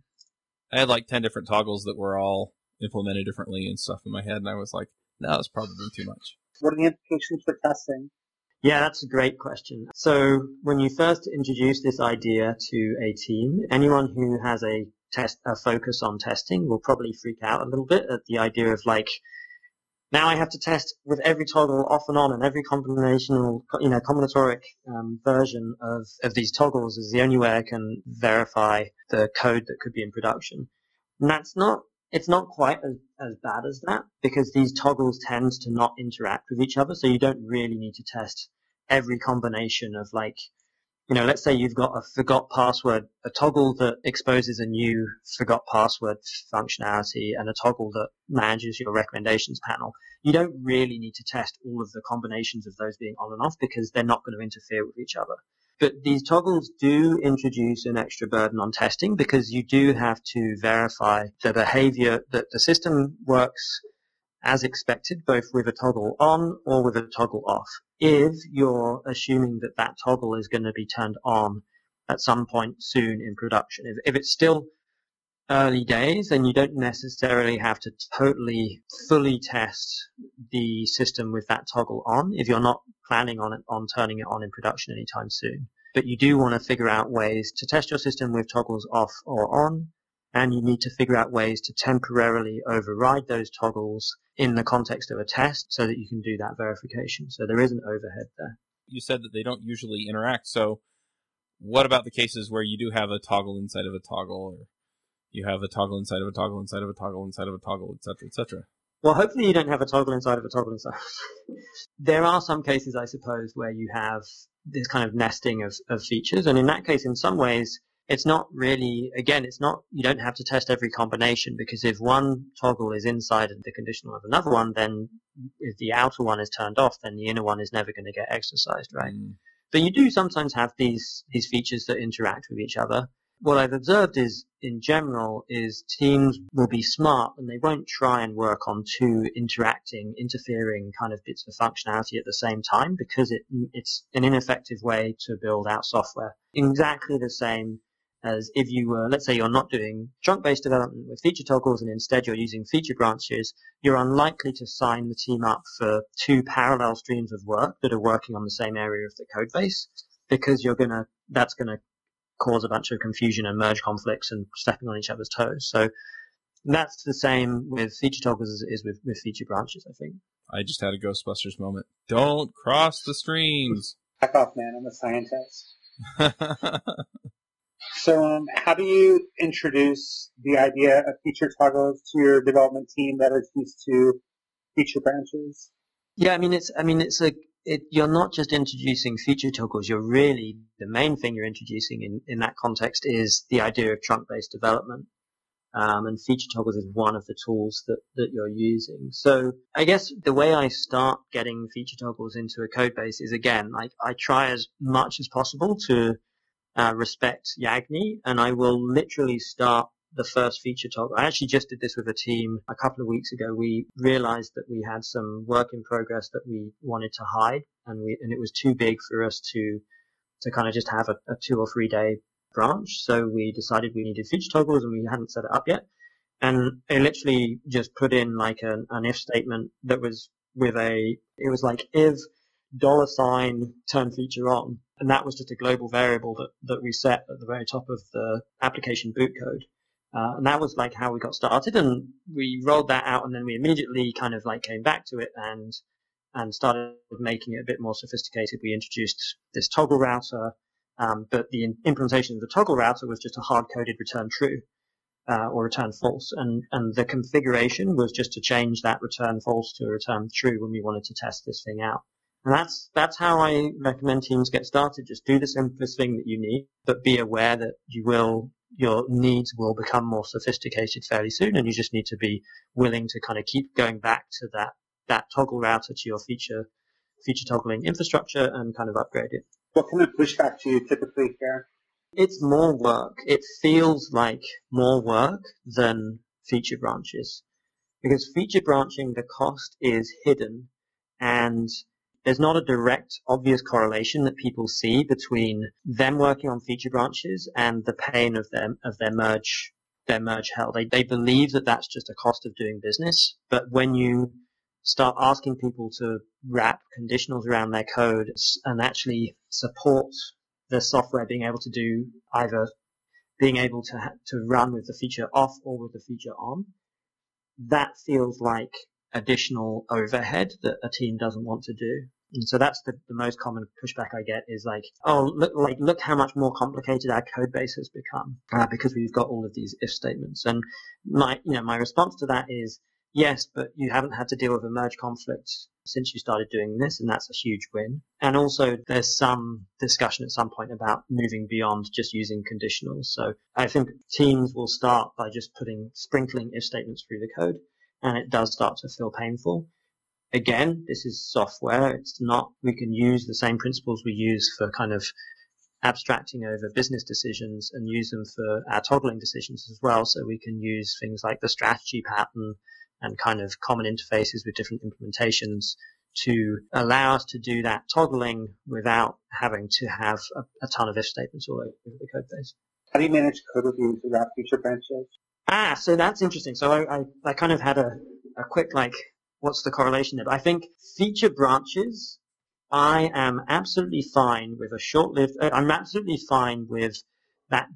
I had like 10 different toggles that were all implemented differently and stuff in my head and I was like, no, that's probably too much. What are the implications for testing? Yeah, that's a great question. So when you first introduce this idea to a team, anyone who has a test, a focus on testing will probably freak out a little bit at the idea of like, now I have to test with every toggle off and on and every combinational, you know, combinatoric um, version of, of these toggles is the only way I can verify the code that could be in production. And that's not, it's not quite as, as bad as that because these toggles tend to not interact with each other. So you don't really need to test every combination of like you know, let's say you've got a forgot password, a toggle that exposes a new forgot password functionality and a toggle that manages your recommendations panel. You don't really need to test all of the combinations of those being on and off because they're not going to interfere with each other. But these toggles do introduce an extra burden on testing because you do have to verify the behavior that the system works as expected, both with a toggle on or with a toggle off if you're assuming that that toggle is going to be turned on at some point soon in production. If, if it's still early days, and you don't necessarily have to totally fully test the system with that toggle on if you're not planning on it, on turning it on in production anytime soon. But you do want to figure out ways to test your system with toggles off or on and you need to figure out ways to temporarily override those toggles in the context of a test so that you can do that verification. So there is an overhead there. You said that they don't usually interact. So what about the cases where you do have a toggle inside of a toggle or you have a toggle inside of a toggle inside of a toggle inside of a toggle, etc., etc.? Well, hopefully you don't have a toggle inside of a toggle inside. there are some cases, I suppose, where you have this kind of nesting of, of features. And in that case, in some ways, it's not really, again, it's not, you don't have to test every combination because if one toggle is inside of the conditional of another one, then if the outer one is turned off, then the inner one is never going to get exercised, right? Mm. But you do sometimes have these, these features that interact with each other. What I've observed is, in general, is teams will be smart and they won't try and work on two interacting, interfering kind of bits of functionality at the same time because it, it's an ineffective way to build out software. Exactly the same as if you were, let's say you're not doing trunk-based development with feature toggles and instead you're using feature branches, you're unlikely to sign the team up for two parallel streams of work that are working on the same area of the code base because you're gonna, that's gonna cause a bunch of confusion and merge conflicts and stepping on each other's toes. So that's the same with feature toggles as it is with, with feature branches, I think. I just had a Ghostbusters moment. Don't cross the streams. Back off, man. I'm a scientist. So, um, how do you introduce the idea of feature toggles to your development team that is used to feature branches? Yeah, I mean, it's, I mean, it's a, it, you're not just introducing feature toggles. You're really the main thing you're introducing in, in that context is the idea of trunk-based development. Um, and feature toggles is one of the tools that, that you're using. So I guess the way I start getting feature toggles into a code base is again, like I try as much as possible to uh, respect Yagni, and I will literally start the first feature toggle. I actually just did this with a team a couple of weeks ago. We realized that we had some work in progress that we wanted to hide, and we and it was too big for us to to kind of just have a, a two or three day branch. So we decided we needed feature toggles, and we hadn't set it up yet. And I literally just put in like an, an if statement that was with a it was like if dollar sign turn feature on and that was just a global variable that, that we set at the very top of the application boot code. Uh, and that was like how we got started and we rolled that out and then we immediately kind of like came back to it and and started making it a bit more sophisticated. We introduced this toggle router, um, but the implementation of the toggle router was just a hard-coded return true uh, or return false, and and the configuration was just to change that return false to a return true when we wanted to test this thing out. And that's, that's how I recommend teams get started. Just do the simplest thing that you need, but be aware that you will, your needs will become more sophisticated fairly soon and you just need to be willing to kind of keep going back to that, that toggle router to your feature, feature toggling infrastructure and kind of upgrade it. What kind of pushback do you typically hear? It's more work. It feels like more work than feature branches. Because feature branching, the cost is hidden and there's not a direct, obvious correlation that people see between them working on feature branches and the pain of their of their merge their merge hell. They they believe that that's just a cost of doing business, but when you start asking people to wrap conditionals around their code and actually support the software being able to do either being able to ha- to run with the feature off or with the feature on, that feels like additional overhead that a team doesn't want to do. And so that's the, the most common pushback I get is like, oh, look, like, look how much more complicated our code base has become uh, because we've got all of these if statements. And my, you know, my response to that is, yes, but you haven't had to deal with a merge conflict since you started doing this, and that's a huge win. And also, there's some discussion at some point about moving beyond just using conditionals. So I think teams will start by just putting sprinkling if statements through the code, and it does start to feel painful. Again, this is software. It's not, we can use the same principles we use for kind of abstracting over business decisions and use them for our toggling decisions as well. So we can use things like the strategy pattern and kind of common interfaces with different implementations to allow us to do that toggling without having to have a, a ton of if statements all over the code base. How do you manage code reviews without feature branches? Ah, so that's interesting. So I, I, I kind of had a, a quick like, what's the correlation there? I think feature branches, I am absolutely fine with a short-lived, uh, I'm absolutely fine with that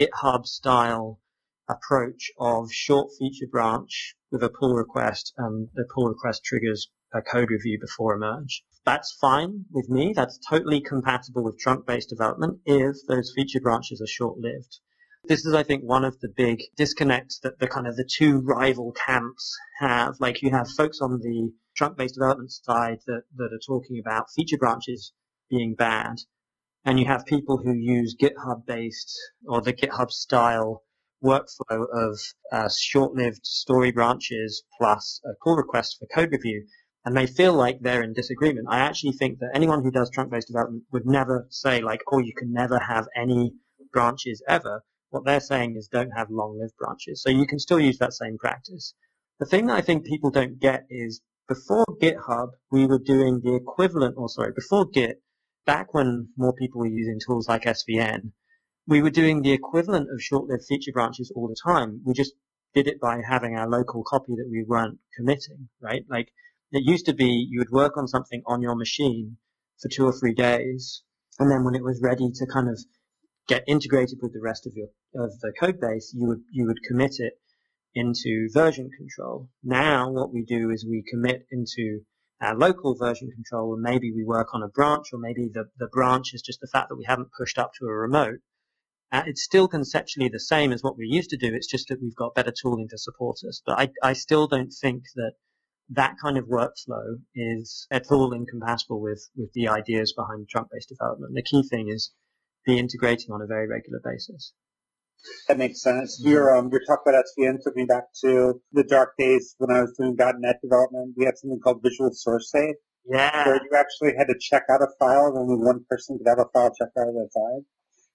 GitHub style approach of short feature branch with a pull request and the pull request triggers a code review before a merge. That's fine with me. That's totally compatible with trunk-based development if those feature branches are short-lived. This is, I think, one of the big disconnects that the kind of the two rival camps have. Like you have folks on the trunk-based development side that, that are talking about feature branches being bad. And you have people who use GitHub-based or the GitHub style workflow of uh, short-lived story branches plus a pull request for code review, and they feel like they're in disagreement. I actually think that anyone who does trunk-based development would never say like, oh, you can never have any branches ever. What they're saying is don't have long-lived branches. So you can still use that same practice. The thing that I think people don't get is before GitHub, we were doing the equivalent, or sorry, before Git, back when more people were using tools like SVN, we were doing the equivalent of short-lived feature branches all the time. We just did it by having our local copy that we weren't committing, right? Like it used to be you would work on something on your machine for two or three days, and then when it was ready to kind of get integrated with the rest of your of the code base, you would you would commit it into version control. Now what we do is we commit into our local version control and maybe we work on a branch or maybe the, the branch is just the fact that we haven't pushed up to a remote uh, it's still conceptually the same as what we used to do. It's just that we've got better tooling to support us. But I, I still don't think that that kind of workflow is at all incompatible with, with the ideas behind trunk-based development. The key thing is be integrating on a very regular basis. That makes sense. You're, um, you're talking about SVN took me back to the dark days when I was doing .NET development. We had something called Visual Source Safe. Yeah. Where you actually had to check out a file and only one person could have a file checked out at a time.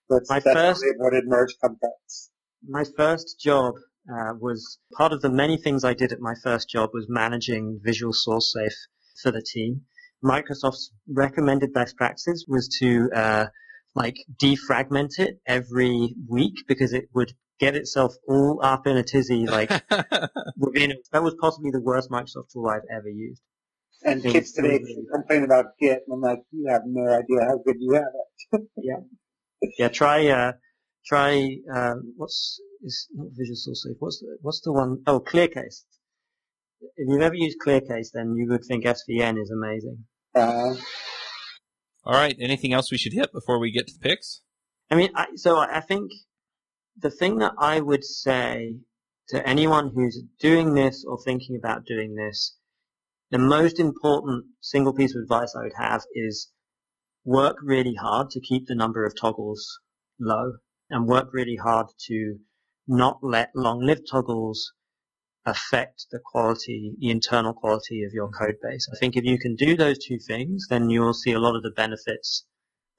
That's, my first, avoided merge contexts. My first job uh, was part of the many things I did at my first job was managing Visual Source Safe for the team. Microsoft's recommended best practice was to uh, like defragment it every week because it would get itself all up in a tizzy like within that was possibly the worst Microsoft tool I've ever used. And kids today complain about Git and I'm like, you have no idea how good you have it. yeah yeah, try uh, try uh, what's is not Visual Source Safe. What's the, what's the one? Oh, ClearCase. If you've ever used ClearCase, then you would think SVN is amazing. Uh, All right. Anything else we should hit before we get to the picks? I mean, I, so I think the thing that I would say to anyone who's doing this or thinking about doing this, the most important single piece of advice I would have is work really hard to keep the number of toggles low and work really hard to not let long-lived toggles affect the quality, the internal quality of your code base. I think if you can do those two things, then you'll see a lot of the benefits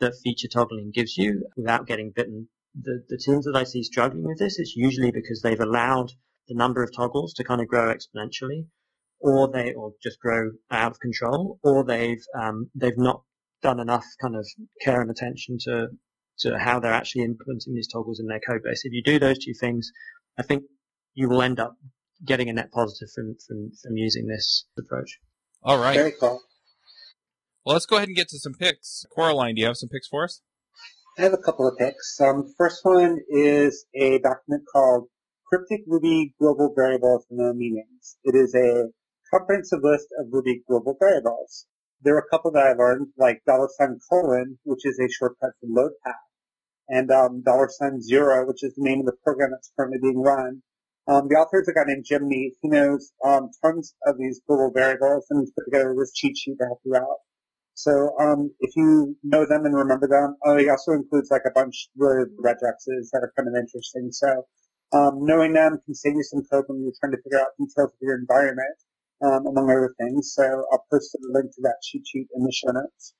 that feature toggling gives you without getting bitten. The, the teams that I see struggling with this, it's usually because they've allowed the number of toggles to kind of grow exponentially, or they, or just grow out of control, or they've, um, they've not done enough kind of care and attention to to how they're actually implementing these toggles in their code base. If you do those two things, I think you will end up getting a net positive from from, from using this approach. All right. Very cool. Well, let's go ahead and get to some picks. Coraline, do you have some picks for us? I have a couple of picks. Um, first one is a document called Cryptic Ruby Global Variables and Their Meanings. It is a comprehensive list of Ruby global variables. There are a couple that I learned, like dollar sign colon, which is a shortcut for load path, and um, dollar sign zero, which is the name of the program that's currently being run. Um, the author is a guy named Jim. He knows um, tons of these global variables, and he's put together this cheat sheet to help you out. So um, if you know them and remember them, oh, he also includes like a bunch of regexes that are kind of interesting. So um, knowing them can save you some code when you're trying to figure out details of your environment, um, among other things. So I'll post a link to that cheat sheet in the show notes.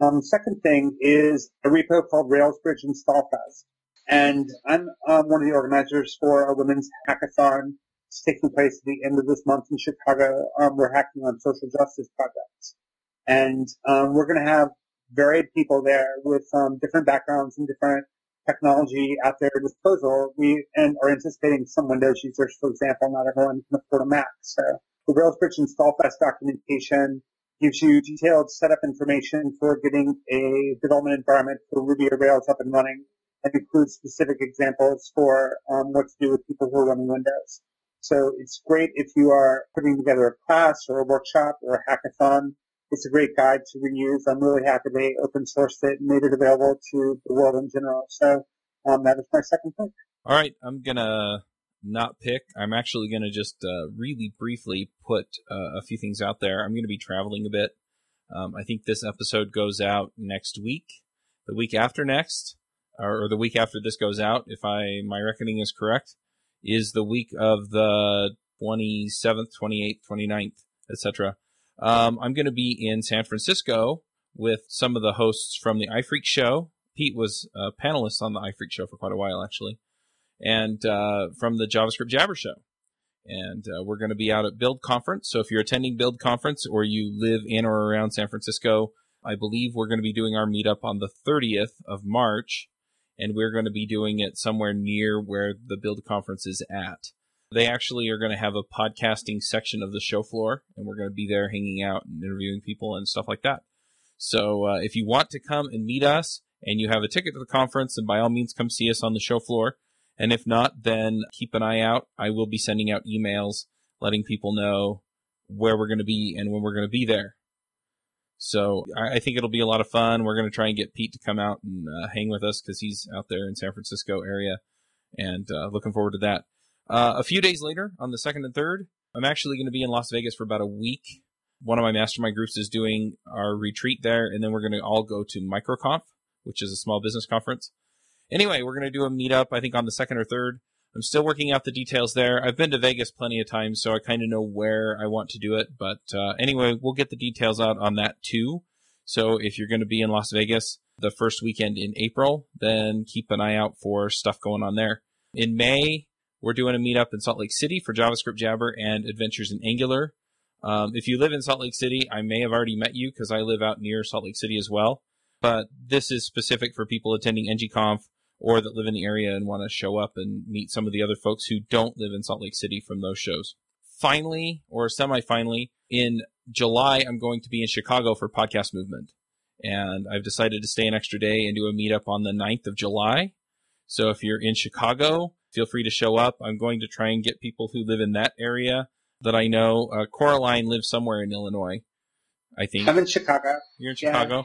Um, second thing is a repo called Railsbridge Install Fest. And I'm um, one of the organizers for a women's hackathon. It's taking place at the end of this month in Chicago. Um, we're hacking on social justice projects. And um, we're going to have varied people there with um, different backgrounds and different technology at their disposal. We and are anticipating some Windows users, for example. Not everyone can afford a Mac. So the Railsbridge Install Fest documentation gives you detailed setup information for getting a development environment for Ruby or Rails up and running and includes specific examples for um, what to do with people who are running Windows. So it's great if you are putting together a class or a workshop or a hackathon it's a great guide to reuse. I'm really happy they open sourced it and made it available to the world in general. So um, that is my second pick. All right, I'm gonna not pick. I'm actually gonna just uh, really briefly put uh, a few things out there. I'm gonna be traveling a bit. Um, I think this episode goes out next week, the week after next, or, the week after this goes out, if I my reckoning is correct, is the week of the 27th, 28th, 29th, etc. Um, I'm going to be in San Francisco with some of the hosts from the iPhreak show. Pete was a panelist on the iPhreak show for quite a while, actually, and uh, from the JavaScript Jabber show. And uh, we're going to be out at Build Conference. So if you're attending Build Conference or you live in or around San Francisco, I believe we're going to be doing our meetup on the 30th of March, and we're going to be doing it somewhere near where the Build Conference is at. They actually are going to have a podcasting section of the show floor, and we're going to be there hanging out and interviewing people and stuff like that. So uh, if you want to come and meet us and you have a ticket to the conference, then by all means come see us on the show floor. And if not, then keep an eye out. I will be sending out emails letting people know where we're going to be and when we're going to be there. So I, think it'll be a lot of fun. We're going to try and get Pete to come out and uh, hang with us because he's out there in San Francisco area, and uh, looking forward to that. Uh, a few days later, on the second and third, I'm actually going to be in Las Vegas for about a week. One of my mastermind groups is doing our retreat there, and then we're going to all go to MicroConf, which is a small business conference. Anyway, we're going to do a meetup, I think, on the second or third. I'm still working out the details there. I've been to Vegas plenty of times, so I kind of know where I want to do it. But uh, anyway, we'll get the details out on that too. So if you're going to be in Las Vegas the first weekend in April, then keep an eye out for stuff going on there. In May, we're doing a meetup in Salt Lake City for JavaScript Jabber and Adventures in Angular. Um, if you live in Salt Lake City, I may have already met you because I live out near Salt Lake City as well. But this is specific for people attending ngconf or that live in the area and want to show up and meet some of the other folks who don't live in Salt Lake City from those shows. Finally, or semi finally, in July, I'm going to be in Chicago for Podcast Movement. And I've decided to stay an extra day and do a meetup on the 9th of July. So if you're in Chicago, feel free to show up. I'm going to try and get people who live in that area that I know. Uh, Coraline lives somewhere in Illinois, I think. I'm in Chicago. You're in Chicago? Yeah.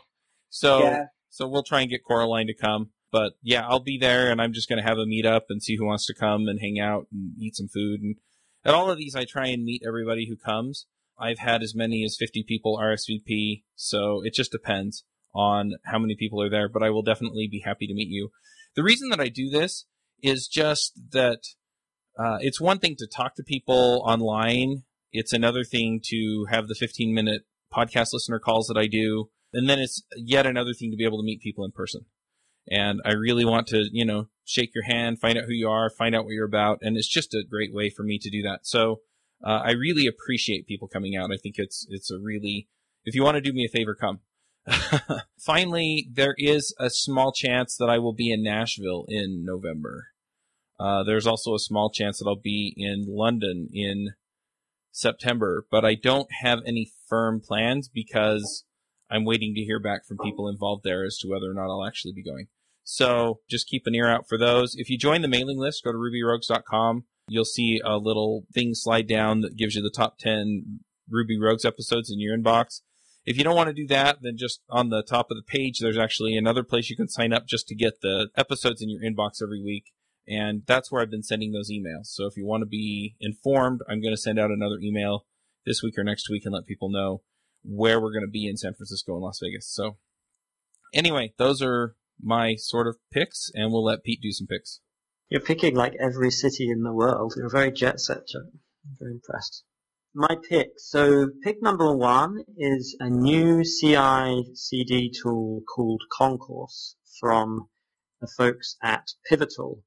So, yeah. so we'll try and get Coraline to come. But yeah, I'll be there and I'm just going to have a meetup and see who wants to come and hang out and eat some food. And at all of these, I try and meet everybody who comes. I've had as many as 50 people RSVP, so it just depends on how many people are there, but I will definitely be happy to meet you. The reason that I do this is just that uh, it's one thing to talk to people online. It's another thing to have the 15 minute podcast listener calls that I do. And then it's yet another thing to be able to meet people in person. And I really want to, you know, shake your hand, find out who you are, find out what you're about. And it's just a great way for me to do that. So, uh, I really appreciate people coming out. I think it's, it's a really, if you want to do me a favor, come. Finally, there is a small chance that I will be in Nashville in November. Uh, there's also a small chance that I'll be in London in September, but I don't have any firm plans because I'm waiting to hear back from people involved there as to whether or not I'll actually be going. So just keep an ear out for those. If you join the mailing list, go to rubyrogues.com. You'll see a little thing slide down that gives you the top 10 Ruby Rogues episodes in your inbox. If you don't want to do that, then just on the top of the page, there's actually another place you can sign up just to get the episodes in your inbox every week. And that's where I've been sending those emails. So if you want to be informed, I'm going to send out another email this week or next week and let people know where we're going to be in San Francisco and Las Vegas. So anyway, those are my sort of picks, and we'll let Pete do some picks. You're picking like every city in the world. You're very jet set, Joe. I'm very impressed. My pick. So pick number one is a new CI/CD tool called Concourse from the folks at Pivotal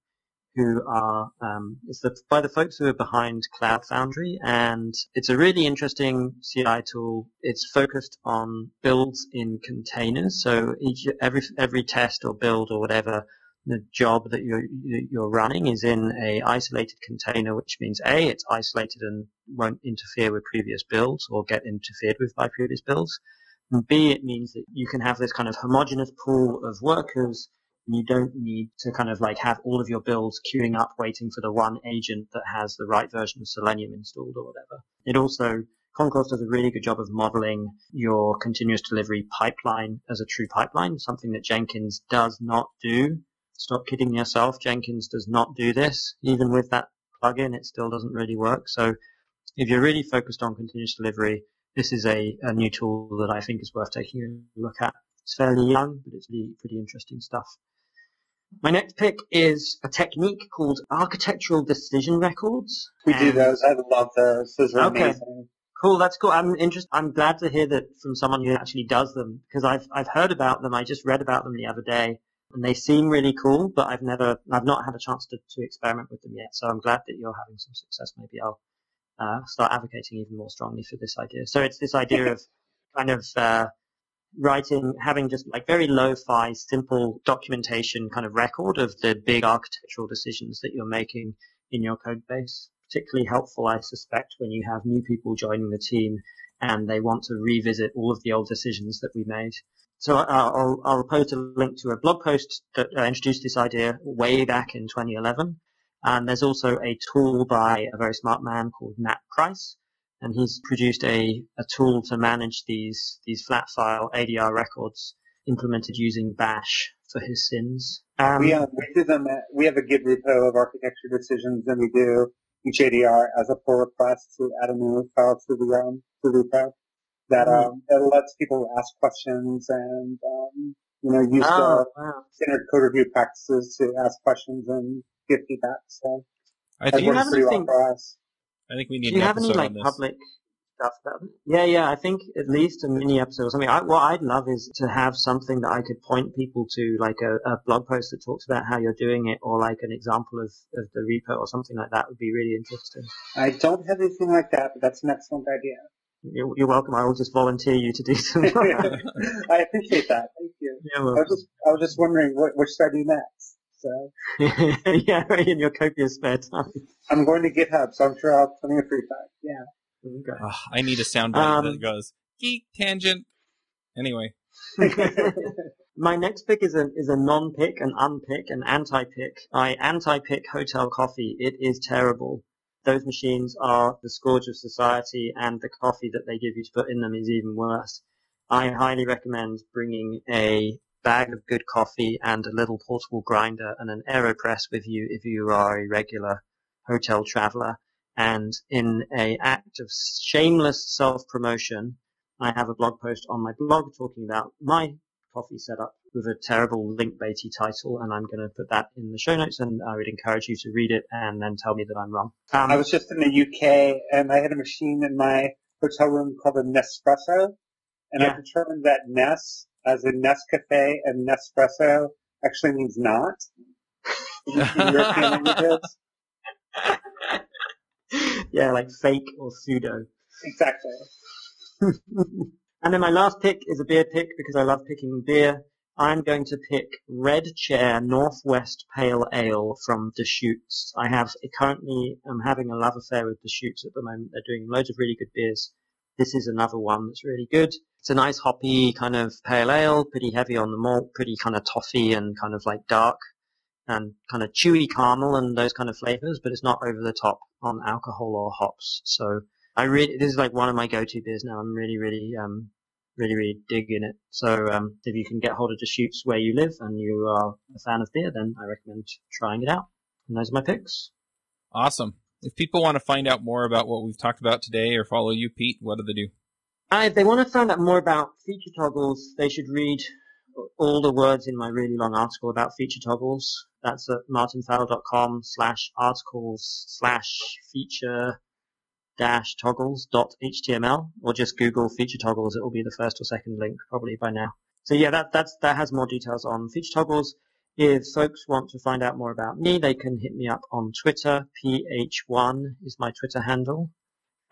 who are um, it's the, by the folks who are behind Cloud Foundry, and it's a really interesting CI tool. It's focused on builds in containers, so each every every test or build or whatever the job that you're you're running is in a isolated container, which means a it's isolated and won't interfere with previous builds or get interfered with by previous builds. And B, it means that you can have this kind of homogeneous pool of workers and you don't need to kind of like have all of your builds queuing up waiting for the one agent that has the right version of Selenium installed or whatever. It also Concourse does a really good job of modeling your continuous delivery pipeline as a true pipeline, something that Jenkins does not do. Stop kidding yourself. Jenkins does not do this. Even with that plugin, it still doesn't really work. So if you're really focused on continuous delivery, this is a, a new tool that I think is worth taking a look at. It's fairly young, but it's really pretty interesting stuff. My next pick is a technique called architectural decision records. We do those. I love those. Those are okay. amazing. Cool, that's cool. I'm interested. I'm glad to hear that from someone who actually does them because I've I've heard about them. I just read about them the other day, and they seem really cool. But I've never, I've not had a chance to, to experiment with them yet. So I'm glad that you're having some success. Maybe I'll uh, start advocating even more strongly for this idea. So it's this idea of kind of uh, writing, having just like very lo-fi, simple documentation kind of record of the big architectural decisions that you're making in your code base. Particularly helpful, I suspect, when you have new people joining the team and they want to revisit all of the old decisions that we made. So uh, I'll, I'll post a link to a blog post that uh, introduced this idea way back in 2011. And there's also a tool by a very smart man called Nat Pryce, and he's produced a, a tool to manage these these flat file ADR records implemented using Bash for his sins. Um, we, uh, we do them. At, we have a Git repo of architecture decisions, and we do each ADR as a pull request to add a new file to the um, to the repo that mm-hmm. um, that lets people ask questions and um, you know use oh, the wow. standard code review practices to ask questions and give feedback. So I think do you have anything? Well I think we need. To do you have any like public stuff about it? Yeah, yeah. I think at least a mini episode or something. I, what I'd love is to have something that I could point people to, like a, a, blog post that talks about how you're doing it, or like an example of, of the repo or something like that would be really interesting. I don't have anything like that, but that's an excellent idea. You're, you're welcome. I will just volunteer you to do something. I appreciate that. Thank you. I was just I was just wondering what, what should I do next. So yeah, in your copious spare time. I'm going to GitHub, so I'm sure I'll have plenty of free time. Yeah. Okay. Oh, I need a sound um, that goes geek tangent. Anyway. My next pick is a is a non-pick, an unpick, an anti-pick. I anti-pick Hotel Coffee. It is terrible. Those machines are the scourge of society, and the coffee that they give you to put in them is even worse. I highly recommend bringing a bag of good coffee and a little portable grinder and an AeroPress with you if you are a regular hotel traveler. And in a act of shameless self-promotion, I have a blog post on my blog talking about my coffee setup with a terrible link baity title, and I'm going to put that in the show notes, and I would encourage you to read it and then tell me that I'm wrong. Um, I was just in the UK, and I had a machine in my hotel room called a Nespresso, and yeah. I determined that Ness as in Nescafe and Nespresso actually means not in European languages. yeah, like fake or pseudo. Exactly. and then my last pick is a beer pick because I love picking beer. I'm going to pick Red Chair Northwest Pale Ale from Deschutes. I have currently, I'm having a love affair with Deschutes at the moment. They're doing loads of really good beers. This is another one that's really good. It's a nice hoppy kind of pale ale, pretty heavy on the malt, pretty kind of toffee and kind of like dark and kind of chewy caramel and those kind of flavors, but it's not over the top on alcohol or hops. So I really, this is like one of my go-to beers now. I'm really, really, um, really, really digging it. So um, if you can get hold of Deschutes where you live and you are a fan of beer, then I recommend trying it out. And those are my picks. Awesome. If people want to find out more about what we've talked about today or follow you, Pete, what do they do? Uh, if they want to find out more about feature toggles, they should read all the words in my really long article about feature toggles. That's at martinfowler.com slash articles slash feature dash toggles dot html or just Google feature toggles. It will be the first or second link probably by now. So yeah, that, that's, that has more details on feature toggles. If folks want to find out more about me, they can hit me up on Twitter. PH1 is my Twitter handle.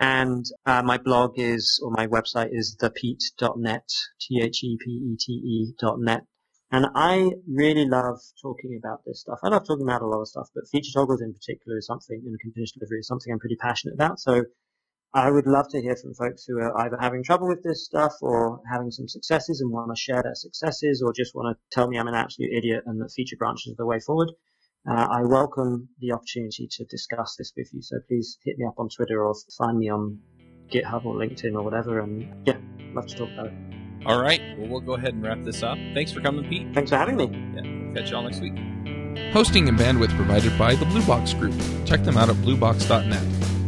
And uh, my blog is, or my website is thepete.net, T-H-E-P-E-T-E dot net. And I really love talking about this stuff. I love talking about a lot of stuff, but feature toggles in particular is something, and continuous delivery is something I'm pretty passionate about. So I would love to hear from folks who are either having trouble with this stuff or having some successes and want to share their successes or just want to tell me I'm an absolute idiot and that feature branches are the way forward. Uh, I welcome the opportunity to discuss this with you. So please hit me up on Twitter or find me on GitHub or LinkedIn or whatever. And yeah, love to talk about it. All right. Well, we'll go ahead and wrap this up. Thanks for coming, Pete. Thanks for having me. Yeah. Catch y'all next week. Hosting and bandwidth provided by the Blue Box Group. Check them out at bluebox.net.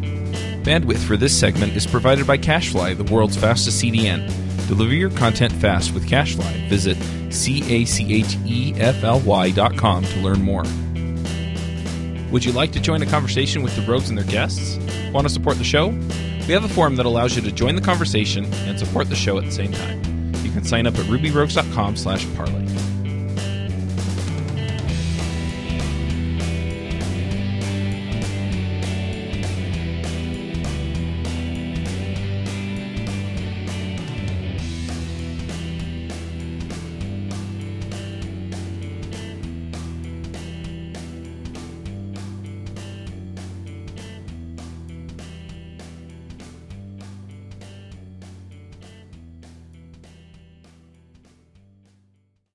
Bandwidth for this segment is provided by CacheFly, the world's fastest CDN. Deliver your content fast with CacheFly. Visit c-a-c-h-e-f-l-y.com to learn more. Would you like to join a conversation with the rogues and their guests? Want to support the show? We have a forum that allows you to join the conversation and support the show at the same time. You can sign up at rubyrogues.com slash parlay.